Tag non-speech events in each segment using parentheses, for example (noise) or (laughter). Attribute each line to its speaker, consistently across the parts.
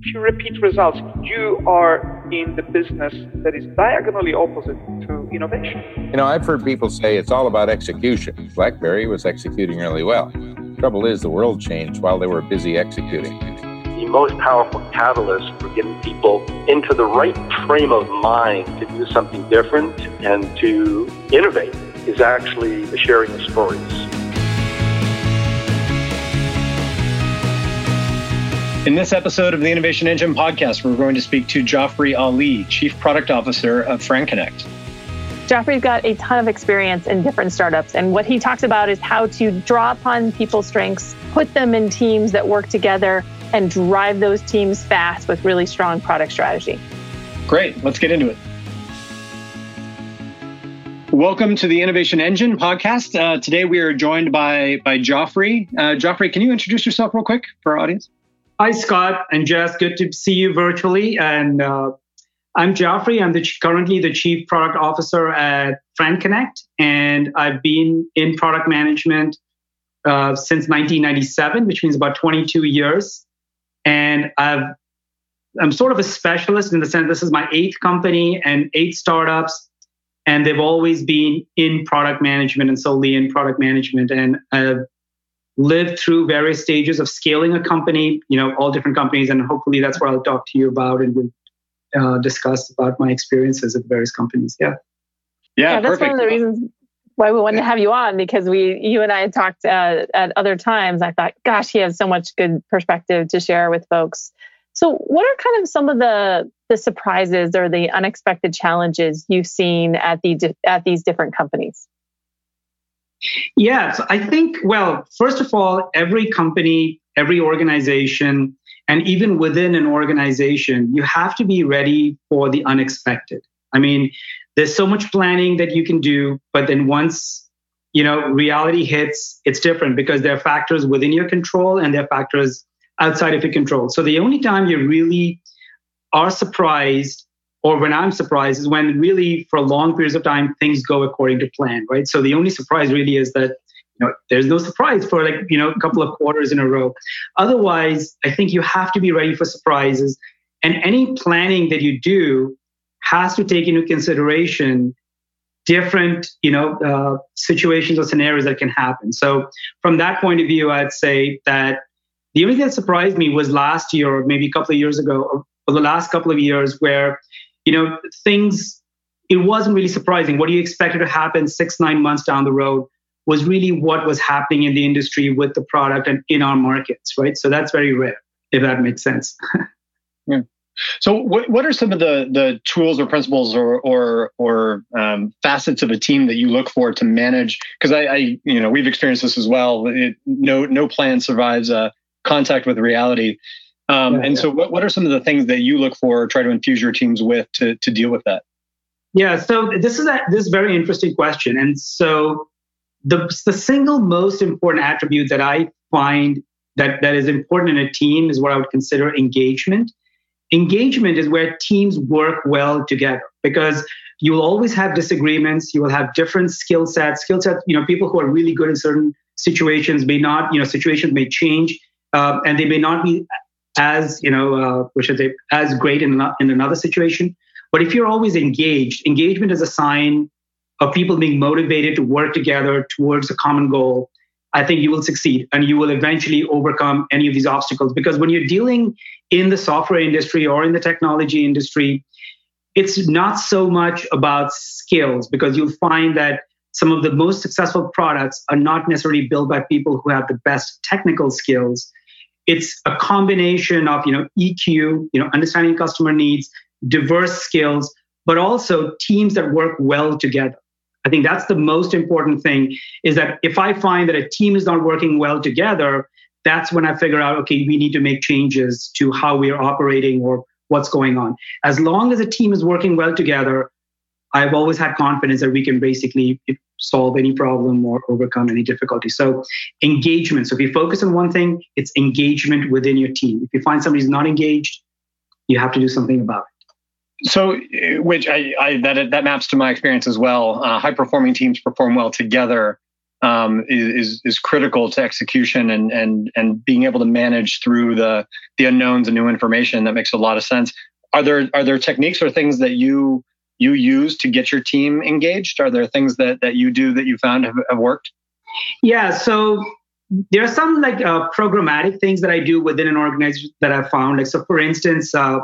Speaker 1: if you repeat results, you are in the business that is diagonally opposite to innovation.
Speaker 2: You know, I've heard people say it's all about execution. BlackBerry was executing really well. Trouble is, the world changed while they were busy executing.
Speaker 3: The most powerful catalyst for getting people into the right frame of mind to do something different and to innovate is actually the sharing of stories.
Speaker 4: In this episode of the Innovation Engine podcast, we're going to speak to Jaffrey Ali, Chief Product Officer of FranConnect.
Speaker 5: Jaffrey's got a ton of experience in different startups, and what he talks about is how to draw upon people's strengths, put them in teams that work together, and drive those teams fast with really strong product strategy.
Speaker 4: Great, let's get into it. Welcome to the Innovation Engine podcast. Uh, today we are joined by by Jaffrey. Uh, Jaffrey, can you introduce yourself real quick for our audience?
Speaker 6: Hi, Scott and Jess. Good to see you virtually. And uh, I'm Jaffrey. I'm the, currently the Chief Product Officer at FranConnect, and I've been in product management uh, since 1997, which means about 22 years. And I've, I'm sort of a specialist in the sense this is my eighth company and eight startups, and they've always been in product management and solely in product management. And I've lived through various stages of scaling a company, you know, all different companies, and hopefully that's what I'll talk to you about and we'll uh, discuss about my experiences at various companies. Yeah.
Speaker 5: Yeah, yeah that's perfect. one of the reasons why we wanted to have you on because we, you and I had talked uh, at other times. I thought, gosh, he has so much good perspective to share with folks. So, what are kind of some of the the surprises or the unexpected challenges you've seen at the at these different companies?
Speaker 6: Yes, I think, well, first of all, every company, every organization, and even within an organization, you have to be ready for the unexpected. I mean, there's so much planning that you can do, but then once you know reality hits, it's different because there are factors within your control and there are factors outside of your control. So the only time you really are surprised or when I'm surprised is when really for long periods of time things go according to plan, right? So the only surprise really is that you know there's no surprise for like you know a couple of quarters in a row. Otherwise, I think you have to be ready for surprises, and any planning that you do has to take into consideration different you know uh, situations or scenarios that can happen. So from that point of view, I'd say that the only thing that surprised me was last year or maybe a couple of years ago or the last couple of years where you know, things, it wasn't really surprising. What you expected to happen six, nine months down the road was really what was happening in the industry with the product and in our markets, right? So that's very rare, if that makes sense. (laughs)
Speaker 4: yeah. So, what, what are some of the, the tools or principles or or, or um, facets of a team that you look for to manage? Because I, I, you know, we've experienced this as well. It, no no plan survives uh, contact with reality. Um, yeah, and yeah. so, what, what are some of the things that you look for, or try to infuse your teams with to, to deal with that?
Speaker 6: Yeah, so this is a this is very interesting question, and so the the single most important attribute that I find that that is important in a team is what I would consider engagement. Engagement is where teams work well together because you will always have disagreements. You will have different skill sets. Skill sets, you know, people who are really good in certain situations may not, you know, situations may change, uh, and they may not be as you know, uh, is as great in, in another situation. But if you're always engaged, engagement is a sign of people being motivated to work together towards a common goal. I think you will succeed and you will eventually overcome any of these obstacles. Because when you're dealing in the software industry or in the technology industry, it's not so much about skills because you'll find that some of the most successful products are not necessarily built by people who have the best technical skills it's a combination of you know eq you know understanding customer needs diverse skills but also teams that work well together. I think that's the most important thing is that if i find that a team is not working well together that's when i figure out okay we need to make changes to how we are operating or what's going on. As long as a team is working well together I've always had confidence that we can basically solve any problem or overcome any difficulty. So, engagement. So, if you focus on one thing, it's engagement within your team. If you find somebody's not engaged, you have to do something about it.
Speaker 4: So, which I, I that that maps to my experience as well. Uh, high performing teams perform well together. um, is is critical to execution and and and being able to manage through the the unknowns and new information. That makes a lot of sense. Are there are there techniques or things that you you use to get your team engaged? Are there things that that you do that you found have, have worked?
Speaker 6: Yeah, so there are some like uh, programmatic things that I do within an organization that I've found. Like so, for instance, uh,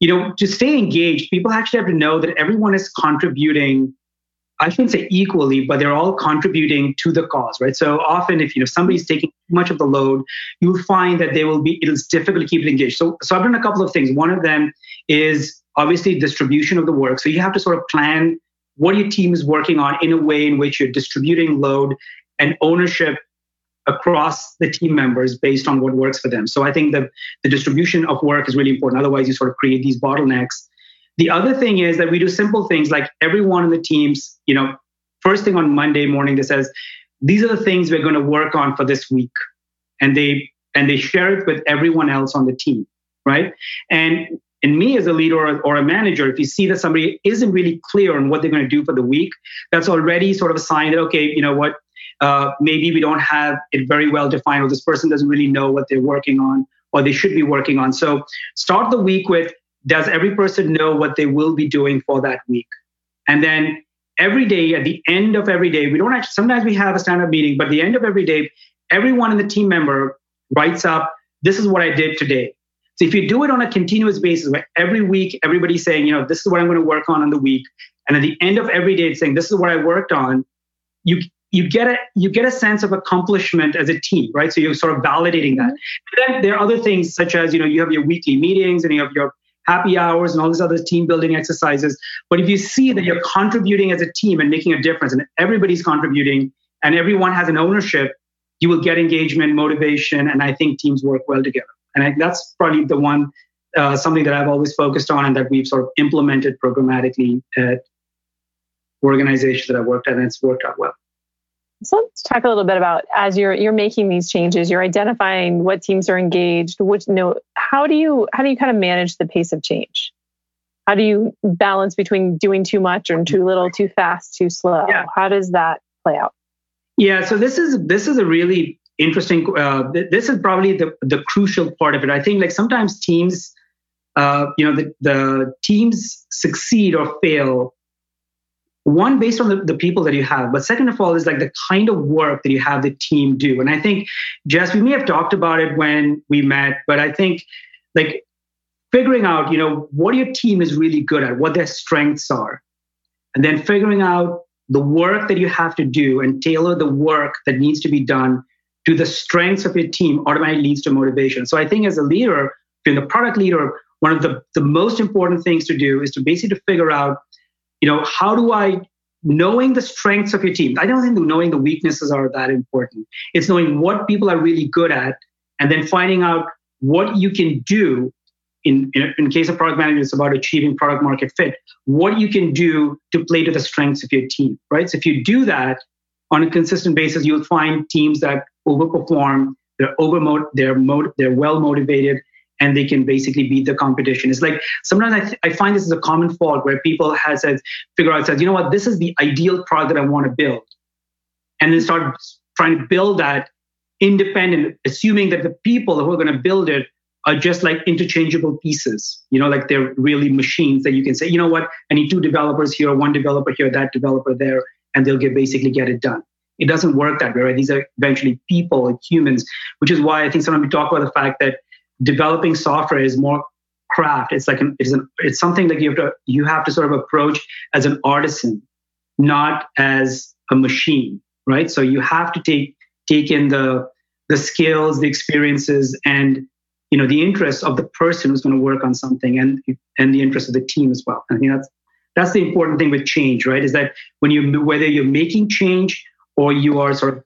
Speaker 6: you know, to stay engaged, people actually have to know that everyone is contributing I shouldn't say equally, but they're all contributing to the cause, right? So often, if you know somebody's mm-hmm. taking too much of the load, you'll find that they will be. It's difficult to keep it engaged. So, so I've done a couple of things. One of them is obviously distribution of the work. So you have to sort of plan what your team is working on in a way in which you're distributing load and ownership across the team members based on what works for them. So I think that the distribution of work is really important. Otherwise, you sort of create these bottlenecks the other thing is that we do simple things like everyone in the teams, you know, first thing on Monday morning that says, these are the things we're going to work on for this week. And they and they share it with everyone else on the team, right? And and me as a leader or, or, a manager, if you see that somebody isn't really clear on what they're going to do for the week, that's already sort of a sign that okay, you know what, uh, maybe we don't have it very well defined, or this person doesn't really know what they're working on, or they should be working on. So start the week with does every person know what they will be doing for that week? And then every day, at the end of every day, we don't actually, sometimes we have a stand up meeting, but the end of every day, everyone in the team member writes up, this is what I did today. So if you do it on a continuous basis, where every week everybody's saying, you know, this is what I'm going to work on in the week, and at the end of every day it's saying, this is what I worked on, you you get a you get a sense of accomplishment as a team, right? So you're sort of validating that. Mm-hmm. And then there are other things such as you know you have your weekly meetings and you have your happy hours and all these other team building exercises. But if you see that you're contributing as a team and making a difference, and everybody's contributing and everyone has an ownership, you will get engagement, motivation, and I think teams work well together. And I, that's probably the one uh, something that I've always focused on and that we've sort of implemented programmatically at organizations that I've worked at, and it's worked out well.
Speaker 5: So let's talk a little bit about as you're you're making these changes, you're identifying what teams are engaged, which you know, how do you how do you kind of manage the pace of change? How do you balance between doing too much or too little, too fast, too slow? Yeah. How does that play out?
Speaker 6: Yeah, so this is this is a really interesting. Uh, this is probably the the crucial part of it. I think like sometimes teams, uh, you know, the the teams succeed or fail one based on the, the people that you have but second of all is like the kind of work that you have the team do. And i think jess we may have talked about it when we met but i think like figuring out you know what your team is really good at what their strengths are and then figuring out the work that you have to do and tailor the work that needs to be done to the strengths of your team automatically leads to motivation. So i think as a leader being the product leader one of the, the most important things to do is to basically to figure out you know, how do I knowing the strengths of your team? I don't think knowing the weaknesses are that important. It's knowing what people are really good at and then finding out what you can do in, in, in, case of product management, it's about achieving product market fit. What you can do to play to the strengths of your team, right? So if you do that on a consistent basis, you'll find teams that overperform. They're over they're mo- they're well motivated, and they can basically beat the competition. It's like sometimes I, th- I find this is a common fault where people have said, figure out, says, you know what, this is the ideal product that I want to build. And then start trying to build that independent, assuming that the people who are going to build it are just like interchangeable pieces, you know, like they're really machines that you can say, you know what, I need two developers here, one developer here, that developer there, and they'll get basically get it done. It doesn't work that way, right? These are eventually people, humans, which is why I think sometimes we talk about the fact that developing software is more craft. It's like an, it's an, it's something that you have to you have to sort of approach as an artisan, not as a machine, right? So you have to take take in the the skills, the experiences, and you know the interest of the person who's going to work on something, and and the interest of the team as well. I think that's that's the important thing with change, right? Is that when you whether you're making change or you are sort of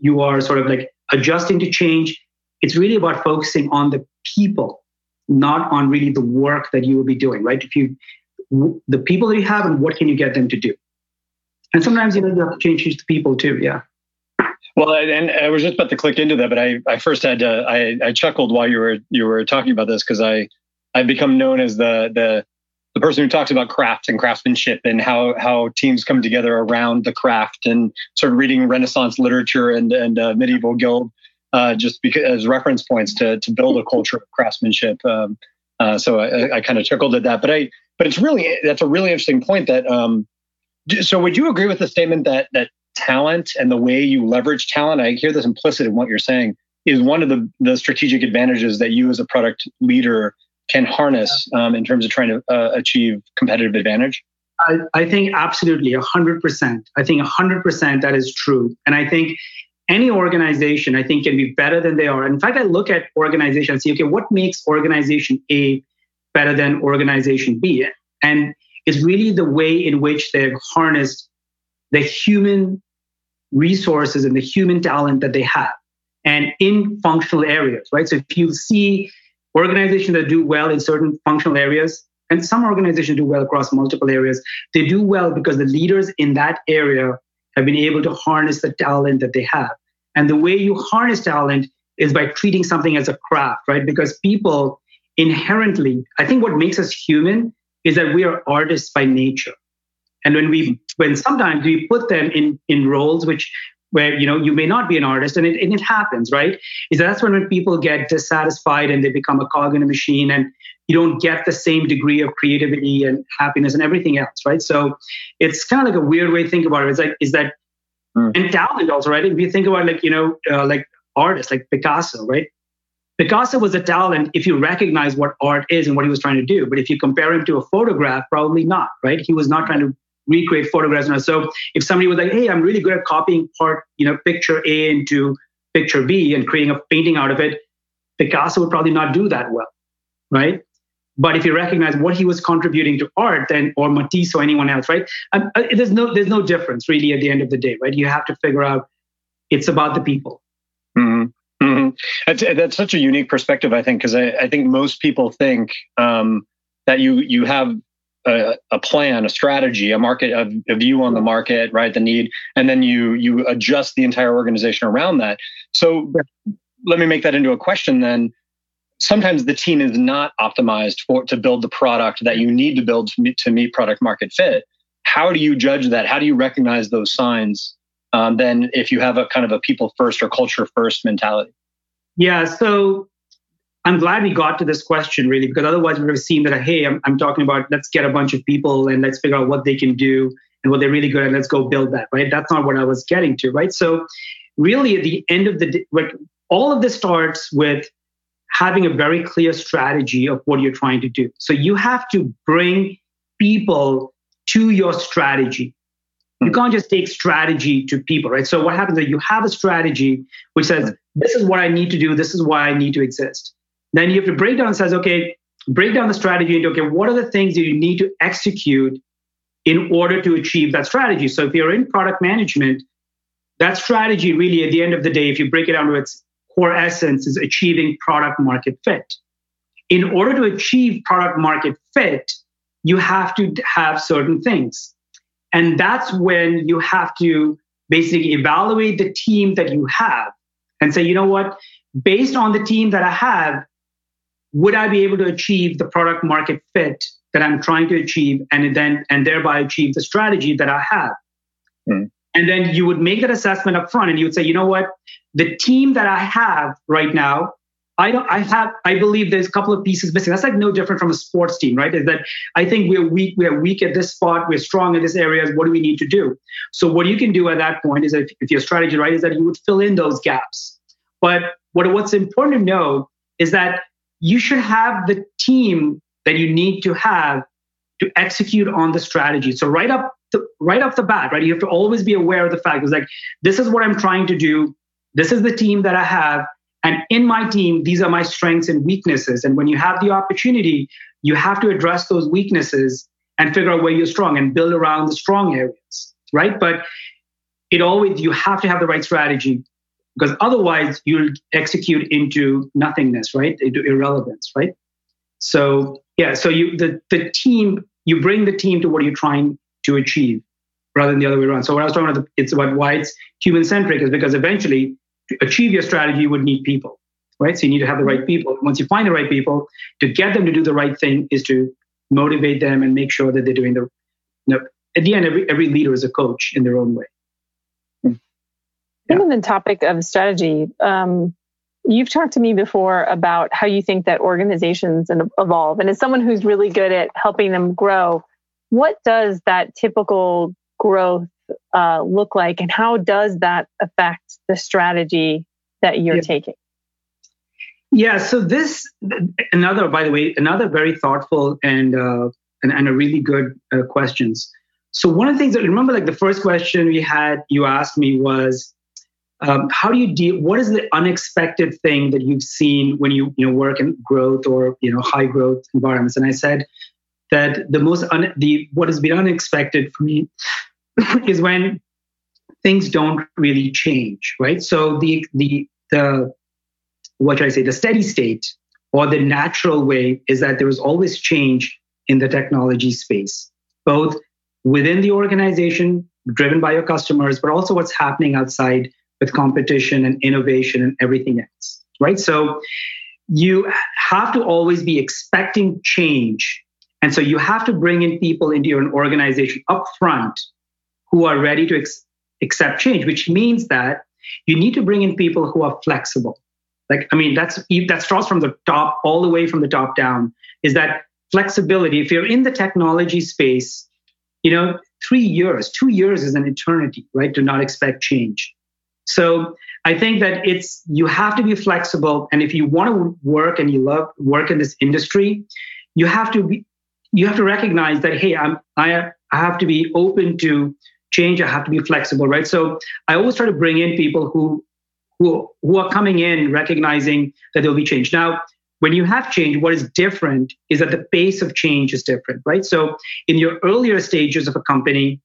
Speaker 6: you are sort of like adjusting to change, it's really about focusing on the people, not on really the work that you will be doing, right? If you, the people that you have and what can you get them to do? And sometimes you know have to change the people too. Yeah.
Speaker 4: Well, and I was just about to click into that, but I, I first had to, I, I chuckled while you were you were talking about this because I I've become known as the the the the person who talks about craft and craftsmanship and how how teams come together around the craft and sort of reading Renaissance literature and and uh, medieval guild uh, just because as reference points to to build a culture of craftsmanship. Um, uh, so I, I kind of chuckled at that, but I but it's really that's a really interesting point that. Um, so would you agree with the statement that that talent and the way you leverage talent? I hear this implicit in what you're saying is one of the the strategic advantages that you as a product leader can harness um, in terms of trying to uh, achieve competitive advantage?
Speaker 6: I, I think absolutely 100%. I think 100% that is true. And I think any organization, I think, can be better than they are. In fact, I look at organizations and say, okay, what makes organization A better than organization B? And it's really the way in which they've harnessed the human resources and the human talent that they have and in functional areas, right? So if you see organizations that do well in certain functional areas, and some organizations do well across multiple areas, they do well because the leaders in that area have been able to harness the talent that they have. And the way you harness talent is by treating something as a craft, right? Because people inherently, I think what makes us human is that we are artists by nature. And when we, when sometimes we put them in, in roles which where you know you may not be an artist and it, and it happens right is that's when, when people get dissatisfied and they become a cog in a machine and you don't get the same degree of creativity and happiness and everything else right so it's kind of like a weird way to think about it it's like is that mm. and talent also right if you think about like you know uh, like artists like picasso right picasso was a talent if you recognize what art is and what he was trying to do but if you compare him to a photograph probably not right he was not trying to recreate photographs. So if somebody was like, "Hey, I'm really good at copying part, you know, picture A into picture B and creating a painting out of it," Picasso would probably not do that well, right? But if you recognize what he was contributing to art, then or Matisse or anyone else, right? Um, there's no there's no difference really at the end of the day, right? You have to figure out it's about the people.
Speaker 4: Mm-hmm. Mm-hmm. That's, that's such a unique perspective, I think, because I, I think most people think um, that you you have a, a, plan, a strategy, a market, a, a, view on the market, right? The need, and then you you adjust the entire organization around that. So let me make that into a question then. Sometimes the team is not optimized for to build the product that you need to build to meet, to meet product market fit. How do you judge that? How do you recognize those signs? Um, then, if you have a kind of a people first or culture first mentality.
Speaker 6: Yeah. So I'm glad we got to this question really, because otherwise we would have seen that, hey, I'm, I'm talking about let's get a bunch of people and let's figure out what they can do and what they're really good at. Let's go build that, right? That's not what I was getting to, right? So, really, at the end of the day, like all of this starts with having a very clear strategy of what you're trying to do. So, you have to bring people to your strategy. You hmm. can't just take strategy to people, right? So, what happens is you have a strategy which says, this is what I need to do, this is why I need to exist. Then you have to break down says, okay, break down the strategy into okay, what are the things that you need to execute in order to achieve that strategy? So if you're in product management, that strategy really at the end of the day, if you break it down to its core essence, is achieving product market fit. In order to achieve product market fit, you have to have certain things. And that's when you have to basically evaluate the team that you have and say, you know what, based on the team that I have, would I be able to achieve the product market fit that I'm trying to achieve and then and thereby achieve the strategy that I have? Mm. And then you would make that assessment up front and you would say, you know what, the team that I have right now, I don't I have I believe there's a couple of pieces missing. That's like no different from a sports team, right? Is that I think we're weak, we're weak at this spot, we're strong in this area. What do we need to do? So what you can do at that point is that if, your strategy right is that you would fill in those gaps. But what what's important to know is that you should have the team that you need to have to execute on the strategy. So right up the, right off the bat, right, you have to always be aware of the fact it's like this is what I'm trying to do. This is the team that I have, and in my team, these are my strengths and weaknesses. And when you have the opportunity, you have to address those weaknesses and figure out where you're strong and build around the strong areas, right? But it always you have to have the right strategy because otherwise you'll execute into nothingness, right? Into irrelevance, right? So yeah, so you the the team you bring the team to what you're trying to achieve rather than the other way around. So what I was talking about, it's about why it's human centric is because eventually achieve your strategy, you would need people, right? So you need to have the right people. Once you find the right people, to get them to do the right thing is to motivate them and make sure that they're doing the you know, at the end every every leader is a coach in their own way
Speaker 5: yeah. on the topic of strategy um, you've talked to me before about how you think that organizations evolve and as someone who's really good at helping them grow what does that typical growth uh, look like and how does that affect the strategy that you're yeah. taking?
Speaker 6: Yeah so this another by the way another very thoughtful and uh, and, and, a really good uh, questions. So one of the things that remember like the first question we had you asked me was um, how do you deal what is the unexpected thing that you've seen when you you know work in growth or you know high growth environments? And i said that the most un, the what has been unexpected for me (laughs) is when things don't really change, right? So the the the what should I say? The steady state or the natural way is that there is always change in the technology space, both within the organization, driven by your customers, but also what's happening outside with competition and innovation and everything else, right? So you have to always be expecting change. And so you have to bring in people into your organization up front who are ready to ex- accept change, which means that you need to bring in people who are flexible. Like, I mean, that's that starts from the top all the way from the top down. Is that flexibility? If you're in the technology space, you know, three years, two years is an eternity, right? To not expect change. So I think that it's you have to be flexible, and if you want to work and you love work in this industry, you have to be you have to recognize that hey, I'm I I have to be open to change, I have to be flexible, right? So I always try to bring in people who who who are coming in recognizing that there'll be change. Now, when you have change, what is different is that the pace of change is different, right? So in your earlier stages of a company,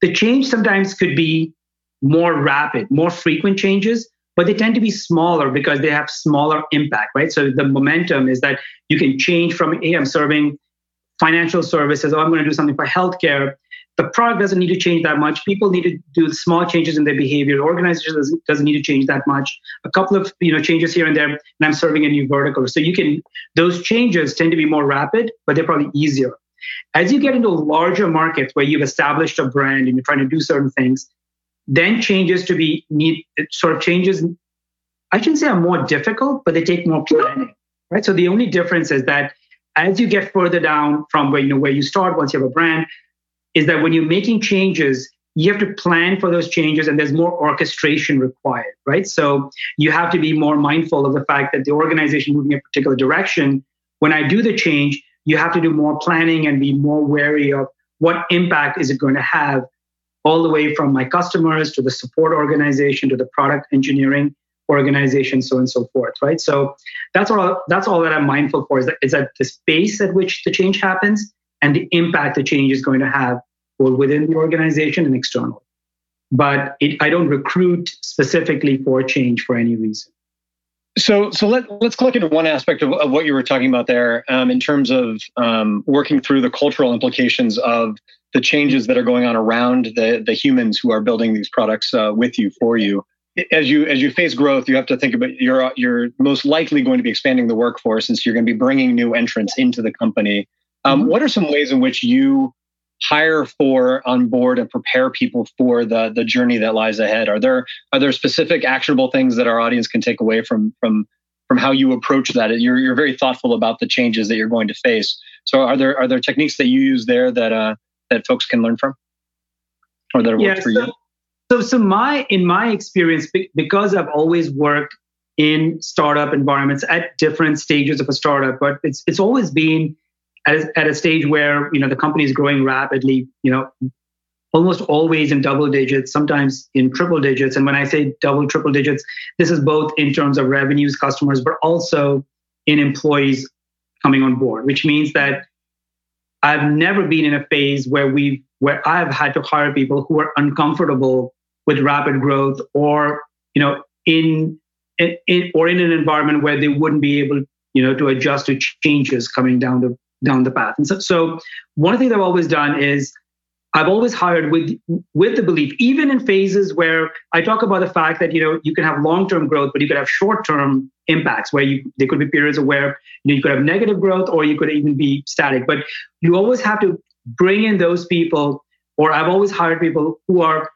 Speaker 6: the change sometimes could be more rapid, more frequent changes, but they tend to be smaller because they have smaller impact, right? So the momentum is that you can change from, hey, I'm serving financial services, oh, I'm going to do something for healthcare the product doesn't need to change that much. People need to do small changes in their behavior. Organization doesn't, doesn't need to change that much. A couple of you know changes here and there, and I'm serving a new vertical. So you can those changes tend to be more rapid, but they're probably easier. As you get into larger markets where you've established a brand and you're trying to do certain things, then changes to be need sort of changes. I shouldn't say are more difficult, but they take more planning, right? So the only difference is that as you get further down from where you know where you start, once you have a brand, is that when you're making changes, you have to plan for those changes and there's more orchestration required, right? So you have to be more mindful of the fact that the organization moving in a particular direction. When I do the change, you have to do more planning and be more wary of what impact is it going to have all the way from my customers to the support organization to the product engineering organization so and so forth right so that's all that's all that i'm mindful for is that is that the space at which the change happens and the impact the change is going to have both within the organization and externally. But it, I don't recruit specifically for change for any reason.
Speaker 4: So, so let, let's click into one aspect of, of what you were talking about there um, in terms of um, working through the cultural implications of the changes that are going on around the, the humans who are building these products uh, with you, for you. As you as you face growth, you have to think about you're you're most likely going to be expanding the workforce, since you're going to be bringing new entrants into the company. Um, mm-hmm. What are some ways in which you hire for on board and prepare people for the the journey that lies ahead? Are there are there specific actionable things that our audience can take away from from from how you approach that? You're you're very thoughtful about the changes that you're going to face. So are there are there techniques that you use there that uh, that folks can learn from, or that yeah, for so, you?
Speaker 6: So so my in my experience, because I've always worked in startup environments at different stages of a startup, but it's it's always been at, at a stage where you know the company is growing rapidly, you know, almost always in double digits, sometimes in triple digits. And when I say double, triple digits, this is both in terms of revenues, customers, but also in employees coming on board, which means that I've never been in a phase where we where I've had to hire people who are uncomfortable with rapid growth or you know in, in, in or in an environment where they wouldn't be able you know to adjust to changes coming down the down the path. And so, so one of the things I've always done is I've always hired with with the belief, even in phases where I talk about the fact that you know you can have long term growth, but you could have short term impacts where you there could be periods where you, know, you could have negative growth or you could even be static. But you always have to bring in those people, or I've always hired people who are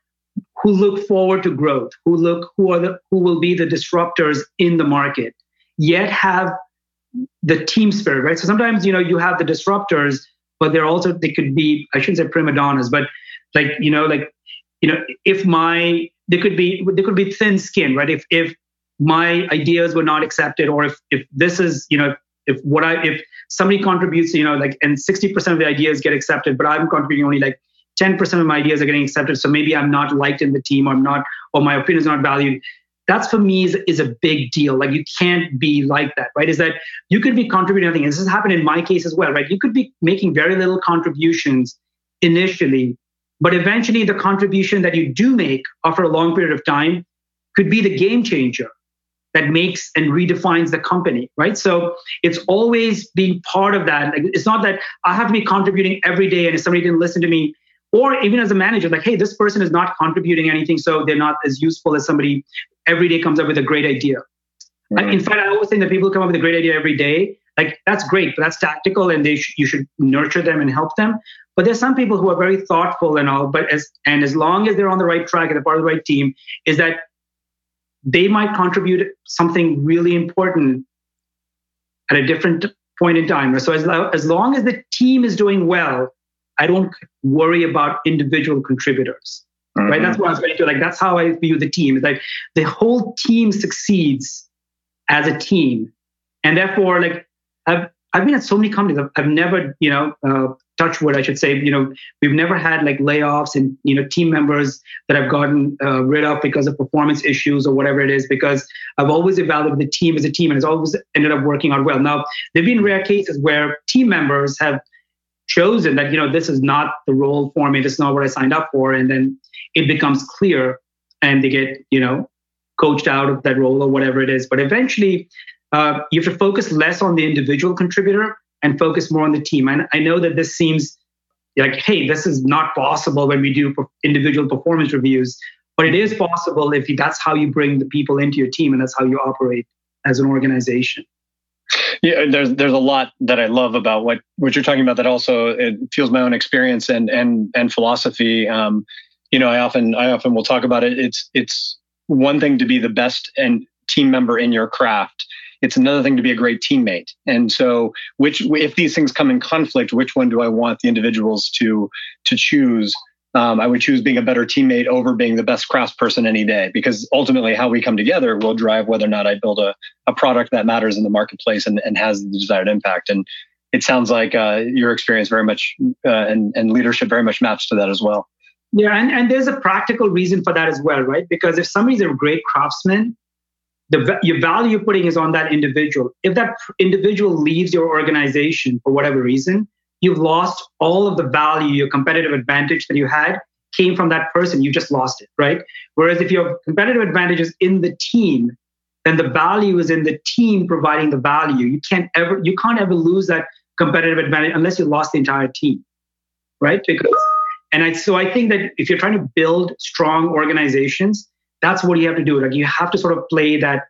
Speaker 6: who look forward to growth, who look who are the who will be the disruptors in the market, yet have the team spirit, right? So sometimes you know you have the disruptors but they're also they could be I shouldn't say prima donnas, but like you know like you know if my they could be they could be thin skin, right? If if my ideas were not accepted, or if if this is you know if what I if somebody contributes, you know like and 60% of the ideas get accepted, but I'm contributing only like 10% of my ideas are getting accepted, so maybe I'm not liked in the team, or I'm not, or my opinion is not valued that's for me is, is a big deal. Like you can't be like that, right? Is that you could be contributing nothing. And this has happened in my case as well, right? You could be making very little contributions initially, but eventually the contribution that you do make after a long period of time could be the game changer that makes and redefines the company, right? So it's always being part of that. Like it's not that I have to be contributing every day, and if somebody didn't listen to me, or even as a manager, like, hey, this person is not contributing anything, so they're not as useful as somebody every day comes up with a great idea. Mm-hmm. In fact, I always think that people come up with a great idea every day. Like that's great, but that's tactical, and they sh- you should nurture them and help them. But there's some people who are very thoughtful and all. But as and as long as they're on the right track and they're part of the right team, is that they might contribute something really important at a different point in time. So as, as long as the team is doing well, I don't worry about individual contributors. Mm-hmm. Right. That's what I was going to. do. Like that's how I view the team. It's like the whole team succeeds as a team. And therefore, like I've I've been at so many companies. I've, I've never, you know, uh, touch wood, I should say, you know, we've never had like layoffs and you know team members that I've gotten uh, rid of because of performance issues or whatever it is. Because I've always evaluated the team as a team, and it's always ended up working out well. Now there've been rare cases where team members have chosen that you know this is not the role for me. This is not what I signed up for, and then it becomes clear and they get you know coached out of that role or whatever it is. But eventually uh, you have to focus less on the individual contributor and focus more on the team. And i know that this seems like hey this is not possible when we do individual performance reviews but it is possible if that's how you bring the people into your team and that's how you operate as an organization
Speaker 4: yeah, there's there's a lot that I love about what what you're talking about. That also it fuels my own experience and and and philosophy. Um, you know, I often I often will talk about it. It's it's one thing to be the best and team member in your craft. It's another thing to be a great teammate. And so, which if these things come in conflict, which one do I want the individuals to to choose? Um, I would choose being a better teammate over being the best craftsperson any day, because ultimately, how we come together will drive whether or not I build a, a product that matters in the marketplace and, and has the desired impact. And it sounds like uh, your experience very much uh, and, and leadership very much maps to that as well.
Speaker 6: Yeah, and, and there's a practical reason for that as well, right? Because if somebody's a great craftsman, the your value you're putting is on that individual. If that individual leaves your organization for whatever reason, you've lost all of the value, your competitive advantage that you had came from that person. You just lost it, right? Whereas if your competitive advantage is in the team, then the value is in the team providing the value. You can't ever you can't ever lose that competitive advantage unless you lost the entire team, right? Because and I, so I think that if you're trying to build strong organizations, that's what you have to do. Like you have to sort of play that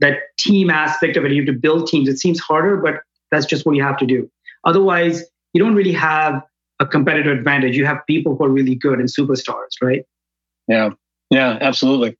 Speaker 6: that team aspect of it. You have to build teams. It seems harder, but that's just what you have to do. Otherwise, you don't really have a competitive advantage. You have people who are really good and superstars, right?
Speaker 4: Yeah, yeah, absolutely.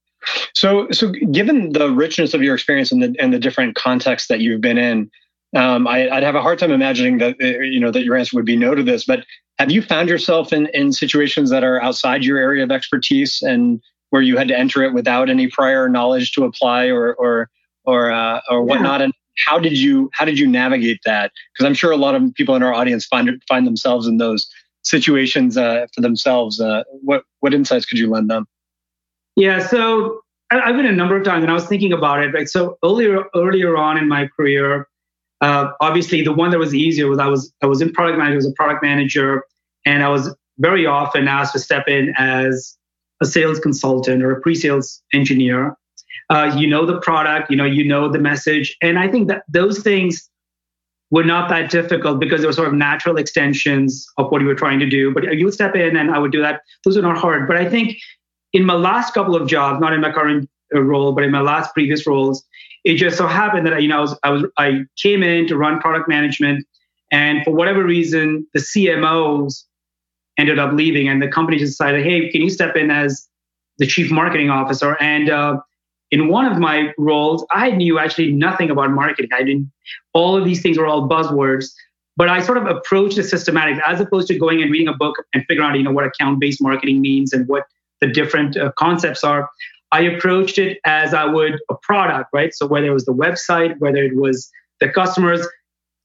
Speaker 4: So, so given the richness of your experience and the and the different contexts that you've been in, um, I, would have a hard time imagining that uh, you know that your answer would be no to this. But have you found yourself in in situations that are outside your area of expertise and where you had to enter it without any prior knowledge to apply or or or uh, or whatnot? Yeah. And how did you how did you navigate that? Because I'm sure a lot of people in our audience find find themselves in those situations uh, for themselves. Uh, what what insights could you lend them?
Speaker 6: Yeah, so I've been a number of times, and I was thinking about it. Right, so earlier earlier on in my career, uh, obviously, the one that was easier was I was I was in product manager, was a product manager, and I was very often asked to step in as a sales consultant or a pre-sales engineer. Uh, you know the product, you know you know the message, and I think that those things were not that difficult because they were sort of natural extensions of what you were trying to do. But you would step in and I would do that. Those are not hard. But I think in my last couple of jobs, not in my current uh, role, but in my last previous roles, it just so happened that you know I was, I was I came in to run product management, and for whatever reason, the CMOs ended up leaving, and the company decided, hey, can you step in as the chief marketing officer? And uh, in one of my roles, I knew actually nothing about marketing. I didn't. All of these things were all buzzwords. But I sort of approached it systematic, as opposed to going and reading a book and figuring out, you know, what account-based marketing means and what the different uh, concepts are. I approached it as I would a product, right? So whether it was the website, whether it was the customers,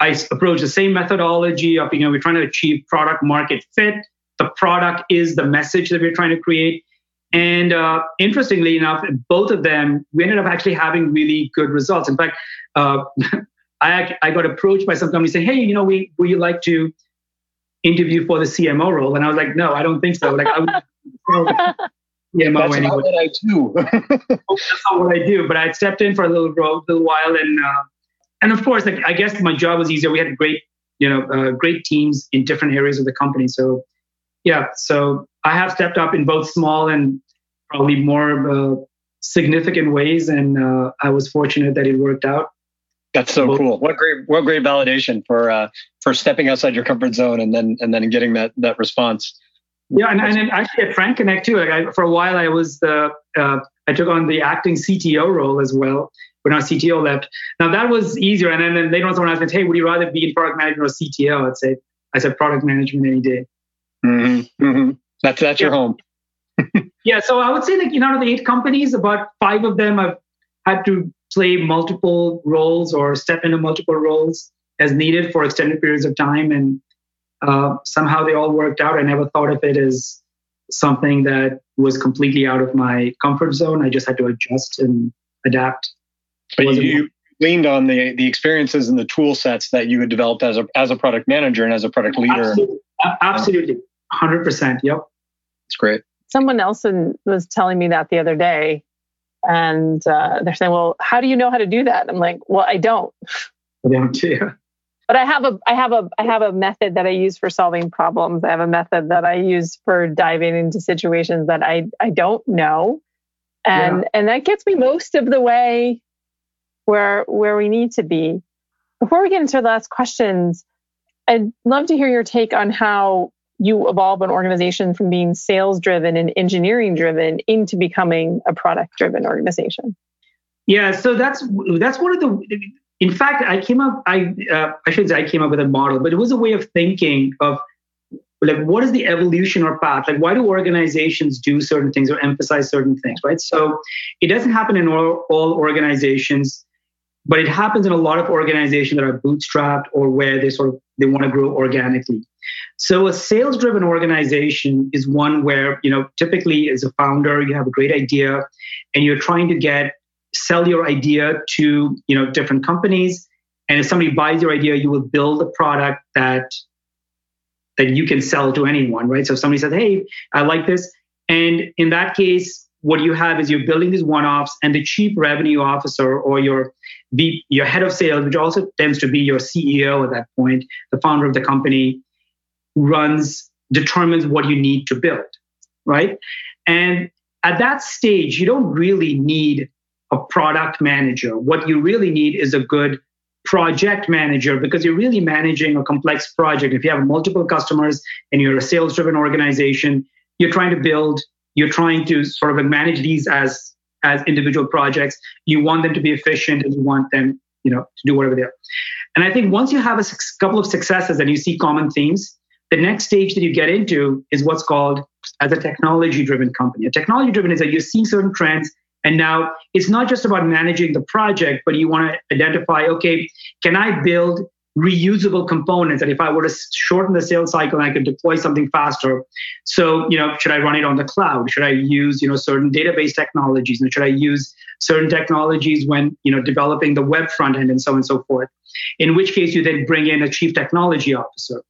Speaker 6: I approached the same methodology of, you know, we're trying to achieve product market fit. The product is the message that we're trying to create. And uh, interestingly enough, both of them, we ended up actually having really good results. In fact, uh, (laughs) I, I got approached by some company saying, hey, you know, we, would you like to interview for the CMO role? And I was like, no, I don't think so. Like, I would, (laughs)
Speaker 4: CMO That's anyway. what I do. (laughs)
Speaker 6: That's not what I do. But I stepped in for a little, little while, and uh, and of course, like, I guess my job was easier. We had great, you know, uh, great teams in different areas of the company. So yeah, so I have stepped up in both small and probably more uh, significant ways, and uh, I was fortunate that it worked out.
Speaker 4: That's so cool. What great, what great validation for uh, for stepping outside your comfort zone and then and then getting that that response.
Speaker 6: Yeah, and, and actually at FranConnect too. Like I, for a while, I was the uh, I took on the acting CTO role as well when our CTO left. Now that was easier, and then, then later on, someone asked me, "Hey, would you rather be in product management or CTO?" I'd say I said product management any day.
Speaker 4: Mm-hmm. Mm-hmm. That's that's yeah. your home. (laughs)
Speaker 6: yeah, so I would say like you know, out of the eight companies, about five of them have had to play multiple roles or step into multiple roles as needed for extended periods of time, and uh, somehow they all worked out. I never thought of it as something that was completely out of my comfort zone. I just had to adjust and adapt.
Speaker 4: But you, leaned on the the experiences and the tool sets that you had developed as a as a product manager and as a product leader.
Speaker 6: Absolutely. Absolutely. 100%. Yep.
Speaker 4: It's great.
Speaker 5: Someone else was telling me that the other day. And uh, they're saying, well, how do you know how to do that? I'm like, well, I don't.
Speaker 6: I don't too.
Speaker 5: But I have a I have a I have a method that I use for solving problems. I have a method that I use for diving into situations that I I don't know. And yeah. and that gets me most of the way where where we need to be. Before we get into the last questions, I'd love to hear your take on how you evolve an organization from being sales driven and engineering driven into becoming a product driven organization.
Speaker 6: Yeah, so that's that's one of the. In fact, I came up. I uh, I should say I came up with a model, but it was a way of thinking of like what is the evolution or path like why do organizations do certain things or emphasize certain things right so it doesn't happen in all, all organizations but it happens in a lot of organizations that are bootstrapped or where they sort of they want to grow organically so a sales driven organization is one where you know typically as a founder you have a great idea and you're trying to get sell your idea to you know different companies. And if somebody buys your idea you will build a product that that you can sell to anyone right? So if somebody says hey i like this and in that case what you have is you're building these one-offs and the chief revenue officer or your your head of sales which also tends to be your ceo at that point the founder of the company runs determines what you need to build right? And at that stage you don't really need a product manager. What you really need is a good project manager because you're really managing a complex project. If you have multiple customers and you're a sales driven organization you're trying to build you're trying to sort of manage these as as individual projects. You want them to be efficient and you want them you know to do whatever they are. And i think once you have a couple of successes and you see common themes the next stage that you get into is what's called as a technology driven company a technology driven is that you're seeing certain trends and now it's not just about managing the project but you want to identify okay can i build reusable components that if I were to shorten the sales cycle, I could deploy something faster. So, you know, should I run it on the cloud? Should I use, you know, certain database technologies? And should I use certain technologies when, you know, developing the web front end and so on and so forth? In which case you then bring in a chief technology officer.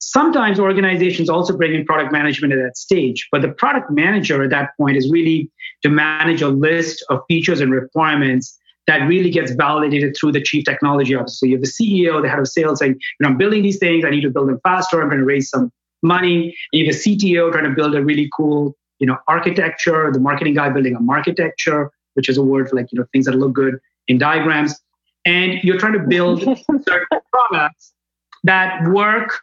Speaker 6: Sometimes organizations also bring in product management at that stage, but the product manager at that point is really to manage a list of features and requirements that really gets validated through the chief technology officer. So you have the CEO, the head of sales saying, you know, I'm building these things, I need to build them faster, I'm going to raise some money. You have a CTO trying to build a really cool, you know, architecture, the marketing guy building a architecture, which is a word for like, you know, things that look good in diagrams. And you're trying to build (laughs) certain products that work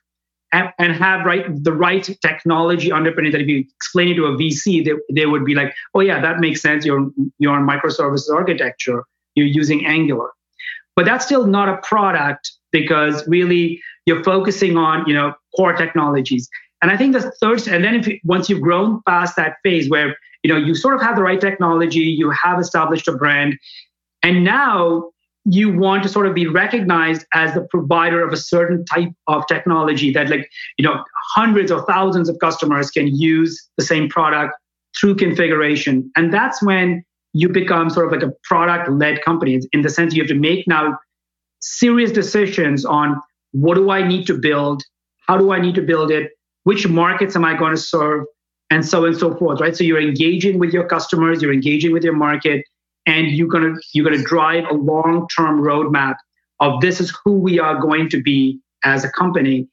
Speaker 6: and, and have right the right technology underpinning that if you explain it to a VC, they, they would be like, oh yeah, that makes sense. You're you're on microservices architecture you're using Angular. But that's still not a product because really you're focusing on, you know, core technologies. And I think the third, and then if you, once you've grown past that phase where, you know, you sort of have the right technology, you have established a brand, and now you want to sort of be recognized as the provider of a certain type of technology that like you know hundreds or thousands of customers can use the same product through configuration and that's when you become sort of like a product led company in the sense you have to make now serious decisions on what do I need to build? How do I need to build it? Which markets am I going to serve? And so on and so forth, right? So you're engaging with your customers, you're engaging with your market, and you're gonna you're gonna drive a long-term roadmap of this is who we are going to be as a company.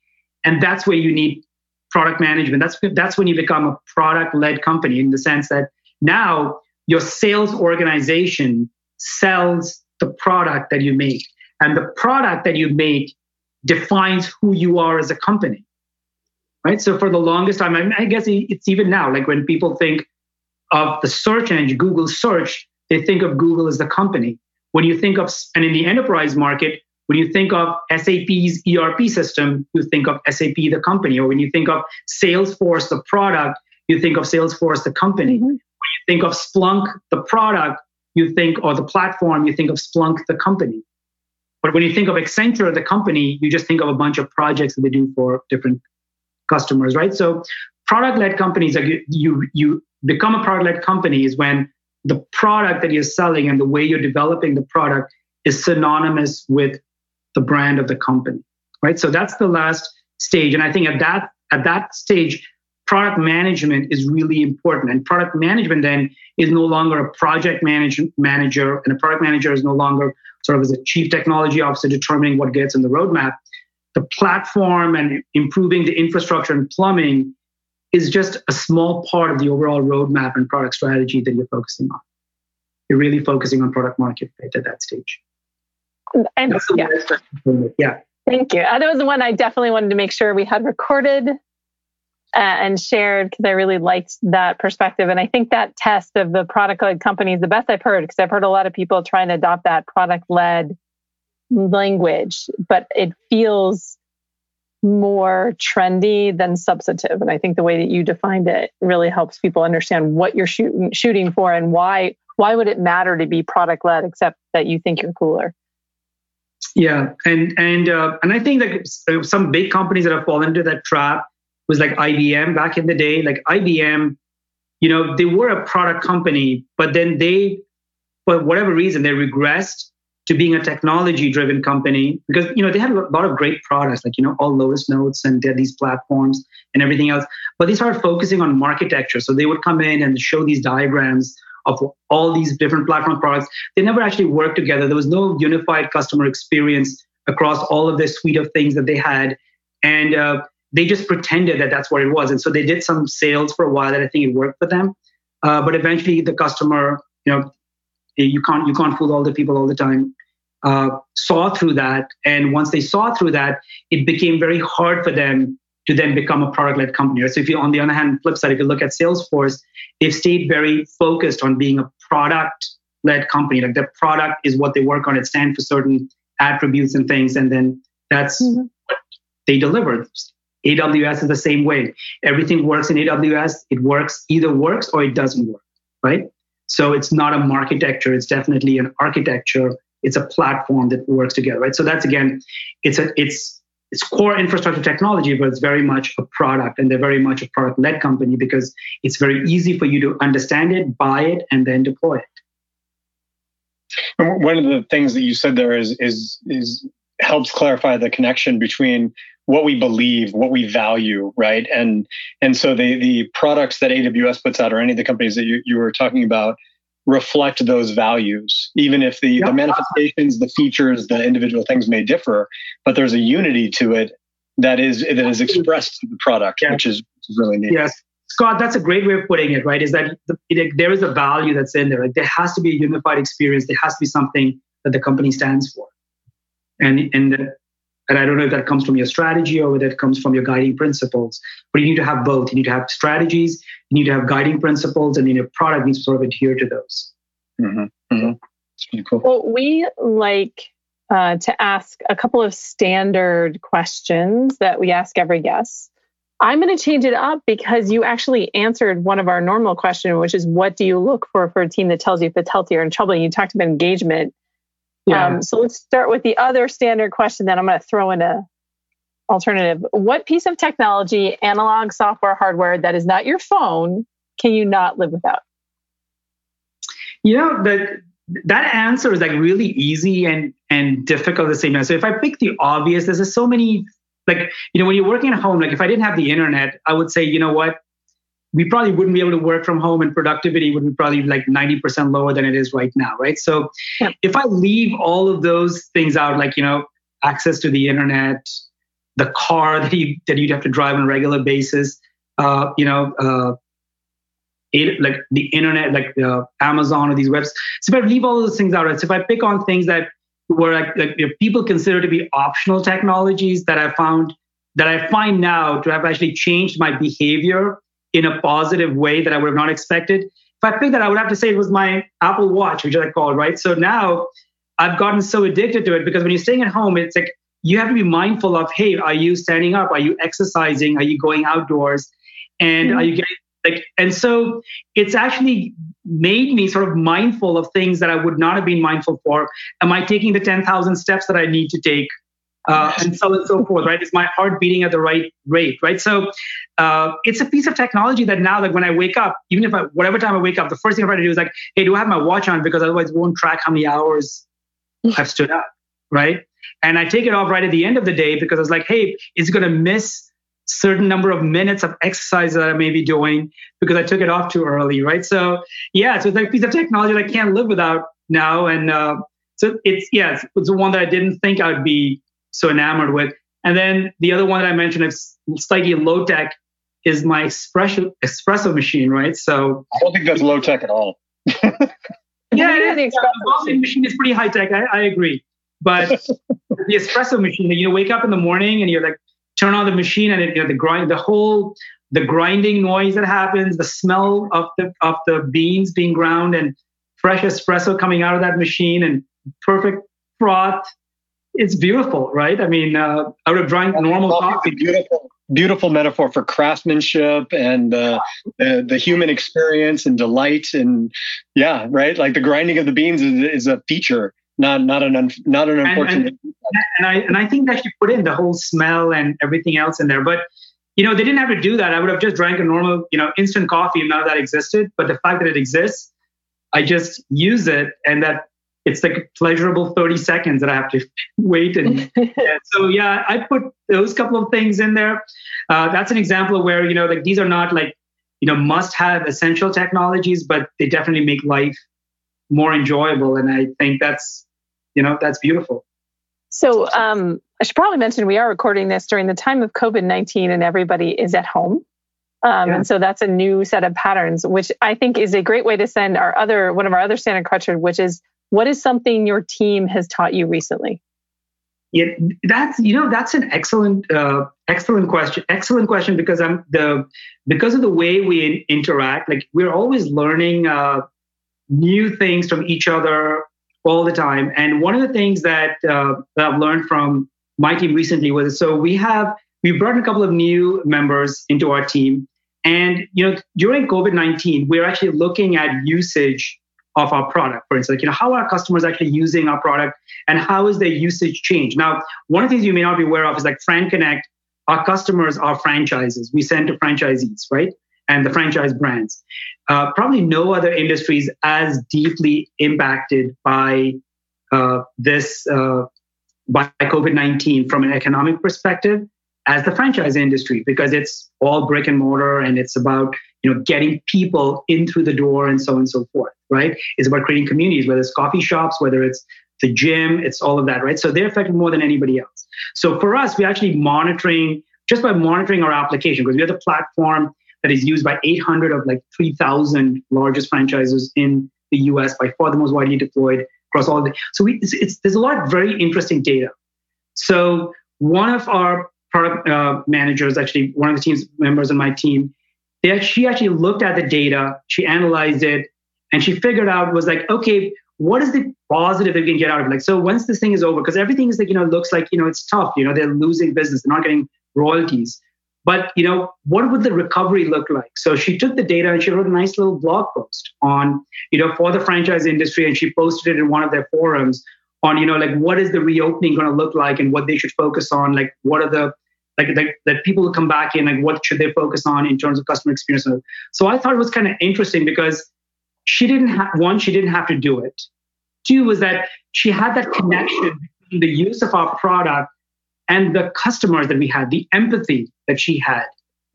Speaker 6: And that's where you need product management. That's that's when you become a product-led company in the sense that now your sales organization sells the product that you make. And the product that you make defines who you are as a company. Right. So for the longest time, I, mean, I guess it's even now, like when people think of the search engine, Google search, they think of Google as the company. When you think of, and in the enterprise market, when you think of SAP's ERP system, you think of SAP the company. Or when you think of Salesforce the product, you think of Salesforce the company. Mm-hmm think of Splunk, the product, you think, or the platform, you think of Splunk, the company. But when you think of Accenture, the company, you just think of a bunch of projects that they do for different customers, right? So product-led companies, like you, you become a product-led company is when the product that you're selling and the way you're developing the product is synonymous with the brand of the company, right? So that's the last stage. And I think at that at that stage, product management is really important. And product management then is no longer a project manage, manager, and a product manager is no longer sort of as a chief technology officer determining what gets in the roadmap. The platform and improving the infrastructure and plumbing is just a small part of the overall roadmap and product strategy that you're focusing on. You're really focusing on product market fit at that stage.
Speaker 5: And, yeah.
Speaker 6: yeah.
Speaker 5: Thank you. Uh, that was the one I definitely wanted to make sure we had recorded uh, and shared because I really liked that perspective. And I think that test of the product led company is the best I've heard because I've heard a lot of people trying to adopt that product led language, but it feels more trendy than substantive. And I think the way that you defined it really helps people understand what you're shooting, shooting for and why why would it matter to be product led except that you think you're cooler.
Speaker 6: Yeah, and and uh, and I think that some big companies that have fallen into that trap was like IBM back in the day. Like IBM, you know, they were a product company, but then they, for whatever reason, they regressed to being a technology driven company because you know they had a lot of great products like you know all Lotus Notes and these platforms and everything else but they started focusing on architecture so they would come in and show these diagrams of all these different platform products they never actually worked together there was no unified customer experience across all of this suite of things that they had and uh, they just pretended that that's what it was. And so they did some sales for a while that I think it worked for them. Uh, but eventually the customer, you know, you can't you can't fool all the people all the time. Uh, saw through that, and once they saw through that, it became very hard for them to then become a product-led company. Right? So if you, on the other hand, flip side, if you look at Salesforce, they've stayed very focused on being a product-led company. Like their product is what they work on. It stands for certain attributes and things, and then that's mm-hmm. what they deliver. AWS is the same way. Everything works in AWS. It works, either works or it doesn't work, right? So it's not a architecture. It's definitely an architecture. It's a platform that works together, right? So that's again, it's a it's it's core infrastructure technology, but it's very much a product, and they're very much a product-led company because it's very easy for you to understand it, buy it, and then deploy it.
Speaker 4: One of the things that you said there is is is helps clarify the connection between what we believe, what we value, right? And and so the the products that AWS puts out, or any of the companies that you, you were talking about, reflect those values, even if the, yep. the manifestations, the features, the individual things may differ, but there's a unity to it that is that is expressed through the product, yeah. which is really neat.
Speaker 6: Yes. Scott, that's a great way of putting it, right? Is that the, it, there is a value that's in there. Like there has to be a unified experience. There has to be something that the company stands for. And and and I don't know if that comes from your strategy or whether it comes from your guiding principles. But you need to have both. You need to have strategies. You need to have guiding principles, and then your product needs to sort of adhere to those.
Speaker 5: Mm-hmm. Mm-hmm. Cool. Well, we like uh, to ask a couple of standard questions that we ask every guest. I'm going to change it up because you actually answered one of our normal questions, which is what do you look for for a team that tells you if it's healthy or in trouble? And you talked about engagement. Yeah. Um, so let's start with the other standard question that I'm going to throw in a alternative. What piece of technology, analog, software, hardware that is not your phone, can you not live without?
Speaker 6: You know that that answer is like really easy and and difficult at the same time. So if I pick the obvious, there's so many like you know when you're working at home like if i didn't have the internet i would say you know what we probably wouldn't be able to work from home and productivity would be probably like 90% lower than it is right now right so yeah. if i leave all of those things out like you know access to the internet the car that you that you'd have to drive on a regular basis uh, you know uh, it, like the internet like uh, amazon or these webs so if i leave all those things out right so if i pick on things that were like, like people consider to be optional technologies that I found that I find now to have actually changed my behavior in a positive way that I would have not expected. If I pick that, I would have to say it was my Apple Watch, which I call right. So now I've gotten so addicted to it because when you're staying at home, it's like you have to be mindful of, hey, are you standing up? Are you exercising? Are you going outdoors? And mm-hmm. are you getting like and so it's actually made me sort of mindful of things that i would not have been mindful for am i taking the 10000 steps that i need to take uh, and so on and so forth right? Is my heart beating at the right rate right? So uh, it's a piece of technology that now like when i wake up even if i whatever time i wake up the first thing i try to do is like hey do i have my watch on? Because otherwise it won't track how many hours (laughs) i've stood up right? And i take it off right at the end of the day because i was like hey it's going to miss certain number of minutes of exercise that I may be doing? Because I took it off too early, right? So yeah, so it's like a piece of technology that I can't live without now, and uh, so it's yeah, it's, it's the one that I didn't think I would be so enamored with. And then the other one that I mentioned is slightly low tech is my espresso espresso machine, right? So
Speaker 4: I don't think that's low tech at all. (laughs)
Speaker 6: yeah, the espresso machine is pretty high tech. I, I agree, but (laughs) the espresso machine, you know, wake up in the morning and you're like turn on the machine and it, you know, the grind, the whole, the grinding noise that happens, the smell of the of the beans being ground and fresh espresso coming out of that machine and perfect froth. It's beautiful, right? I mean, uh, I would have drank normal coffee.
Speaker 4: Beautiful, beautiful metaphor for craftsmanship and uh, the, the human experience and delight and yeah, right. Like the grinding of the beans is, is a feature not not an un, not an unfortunate.
Speaker 6: And, and, and, I and I think that you put in the whole smell and everything else in there, but you know they didn't have to do that. I would have just drank a normal you know instant coffee and none of that existed. But the fact that it exists, I just use it, and that it's like pleasurable 30 seconds that I have to (laughs) wait. (laughs) And, so yeah, I put those couple of things in there. Uh, that's an example of where you know like these are not like you know must have essential technologies, but they definitely make life more enjoyable. And I think that's, you know, that's beautiful.
Speaker 5: So um, I should probably mention we are recording this during the time of COVID 19 and everybody is at home. Um, yeah. And so that's a new set of patterns, which I think is a great way to send our other one of our other standard questions, which is what is something your team has taught you recently?
Speaker 6: Yeah, that's you know that's an excellent uh, excellent question. Excellent question because I'm the because of the way we interact. Like we're always learning uh, new things from each other all the time. And one of the things that, uh, that I've learned from my team recently was so we have we brought a couple of new members into our team, and you know during COVID nineteen, we're actually looking at usage of our product. For instance, like, you know how are customers actually using our product, and how is their usage change? Now, one of the things you may not be aware of is like FranConnect. Our customers are franchises. We send to franchisees, right? and the franchise brands. Uh, probably no other industry is as deeply impacted by uh, this uh, by COVID nineteen from an economic perspective as the franchise industry because it's all brick and mortar and it's about you know, getting people in through the door and so on and so forth, right? It's about creating communities, whether it's coffee shops, whether it's the gym, it's all of that, right? So they're affected more than anybody else. So for us, we're actually monitoring just by monitoring our application because we have the platform that is used by 800 of like 3,000 largest franchises in the US, by far the most widely deployed across all the. So we, it's, it's, there's a lot of very interesting data. So one of our product uh, managers, actually one of the team's members on my team, she actually looked at the data, she analyzed it, and she figured out was like, okay, what is the positive that we can get out of it? Like, so once this thing is over, because everything is like, you know, looks like, you know, it's tough, you know, they're losing business, they're not getting royalties. But, you know, what would the recovery look like? So she took the data and she wrote a nice little blog post on, you know, for the franchise industry and she posted it in one of their forums on, you know, like what is the reopening going to look like and what they should focus on? Like, what are the, like, like that people come back in, like what should they focus on in terms of customer experience? So I thought it was kind of interesting because she didn't have, one, she didn't have to do it. Two was that she had that connection between the use of our product and the customers that we had, the empathy that she had.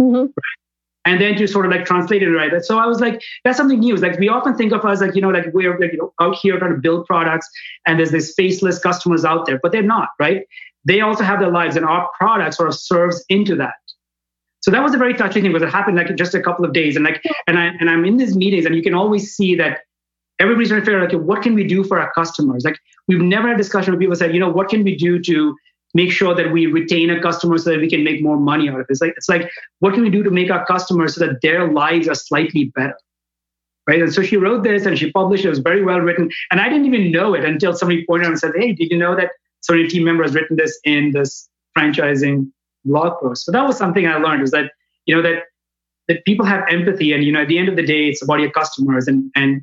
Speaker 6: Mm-hmm. And then to sort of like translate it right. So I was like, that's something new. It's like we often think of us like, you know, like we're like, you know, out here trying to build products and there's these faceless customers out there, but they're not, right? They also have their lives and our product sort of serves into that. So that was a very touching thing because it happened like just a couple of days. And like, and I and I'm in these meetings and you can always see that everybody's trying to figure out like, what can we do for our customers? Like we've never had a discussion where people said you know, what can we do to make sure that we retain a customer so that we can make more money out of it. It's like it's like what can we do to make our customers so that their lives are slightly better? Right. And so she wrote this and she published it. It was very well written. And I didn't even know it until somebody pointed out and said, Hey, did you know that so your team member has written this in this franchising blog post? So that was something I learned was that, you know, that that people have empathy and you know at the end of the day it's about your customers and and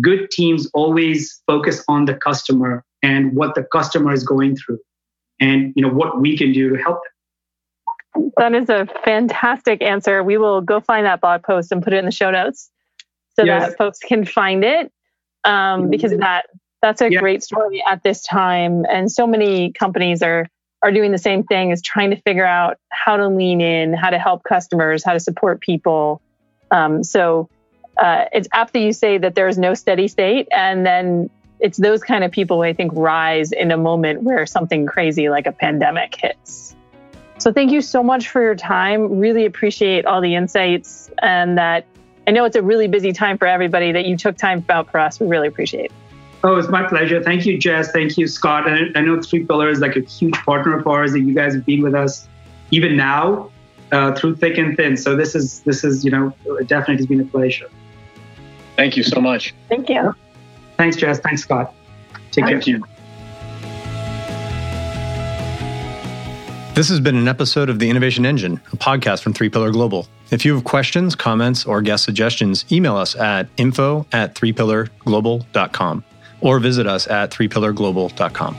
Speaker 6: good teams always focus on the customer and what the customer is going through and you know what we can do to help them.
Speaker 5: That is a fantastic answer. We will go find that blog post and put it in the show notes so yes. that folks can find it. Um, because that that's a yeah. great story at this time, and so many companies are are doing the same thing is trying to figure out how to lean in, how to help customers, how to support people. Um, so uh, it's apt that you say that there is no steady state, and then it's those kind of people I think rise in a moment where something crazy like a pandemic hits. So thank you so much for your time. Really appreciate all the insights and that I know it's a really busy time for everybody that you took time out for us. We really appreciate it.
Speaker 6: Oh, it's my pleasure. Thank you, Jess. Thank you, Scott. And I know Three Pillars is like a huge partner of ours that you guys have been with us even now uh, through thick and thin. So this is this is you know definitely has been a pleasure.
Speaker 4: Thank you so much.
Speaker 5: Thank you.
Speaker 6: Thanks, Jess. Thanks, Scott. Take Thank care. You.
Speaker 7: This has been an episode of The Innovation Engine, a podcast from Three Pillar Global. If you have questions, comments, or guest suggestions, email us at info at threepillarglobal.com or visit us at threepillarglobal.com.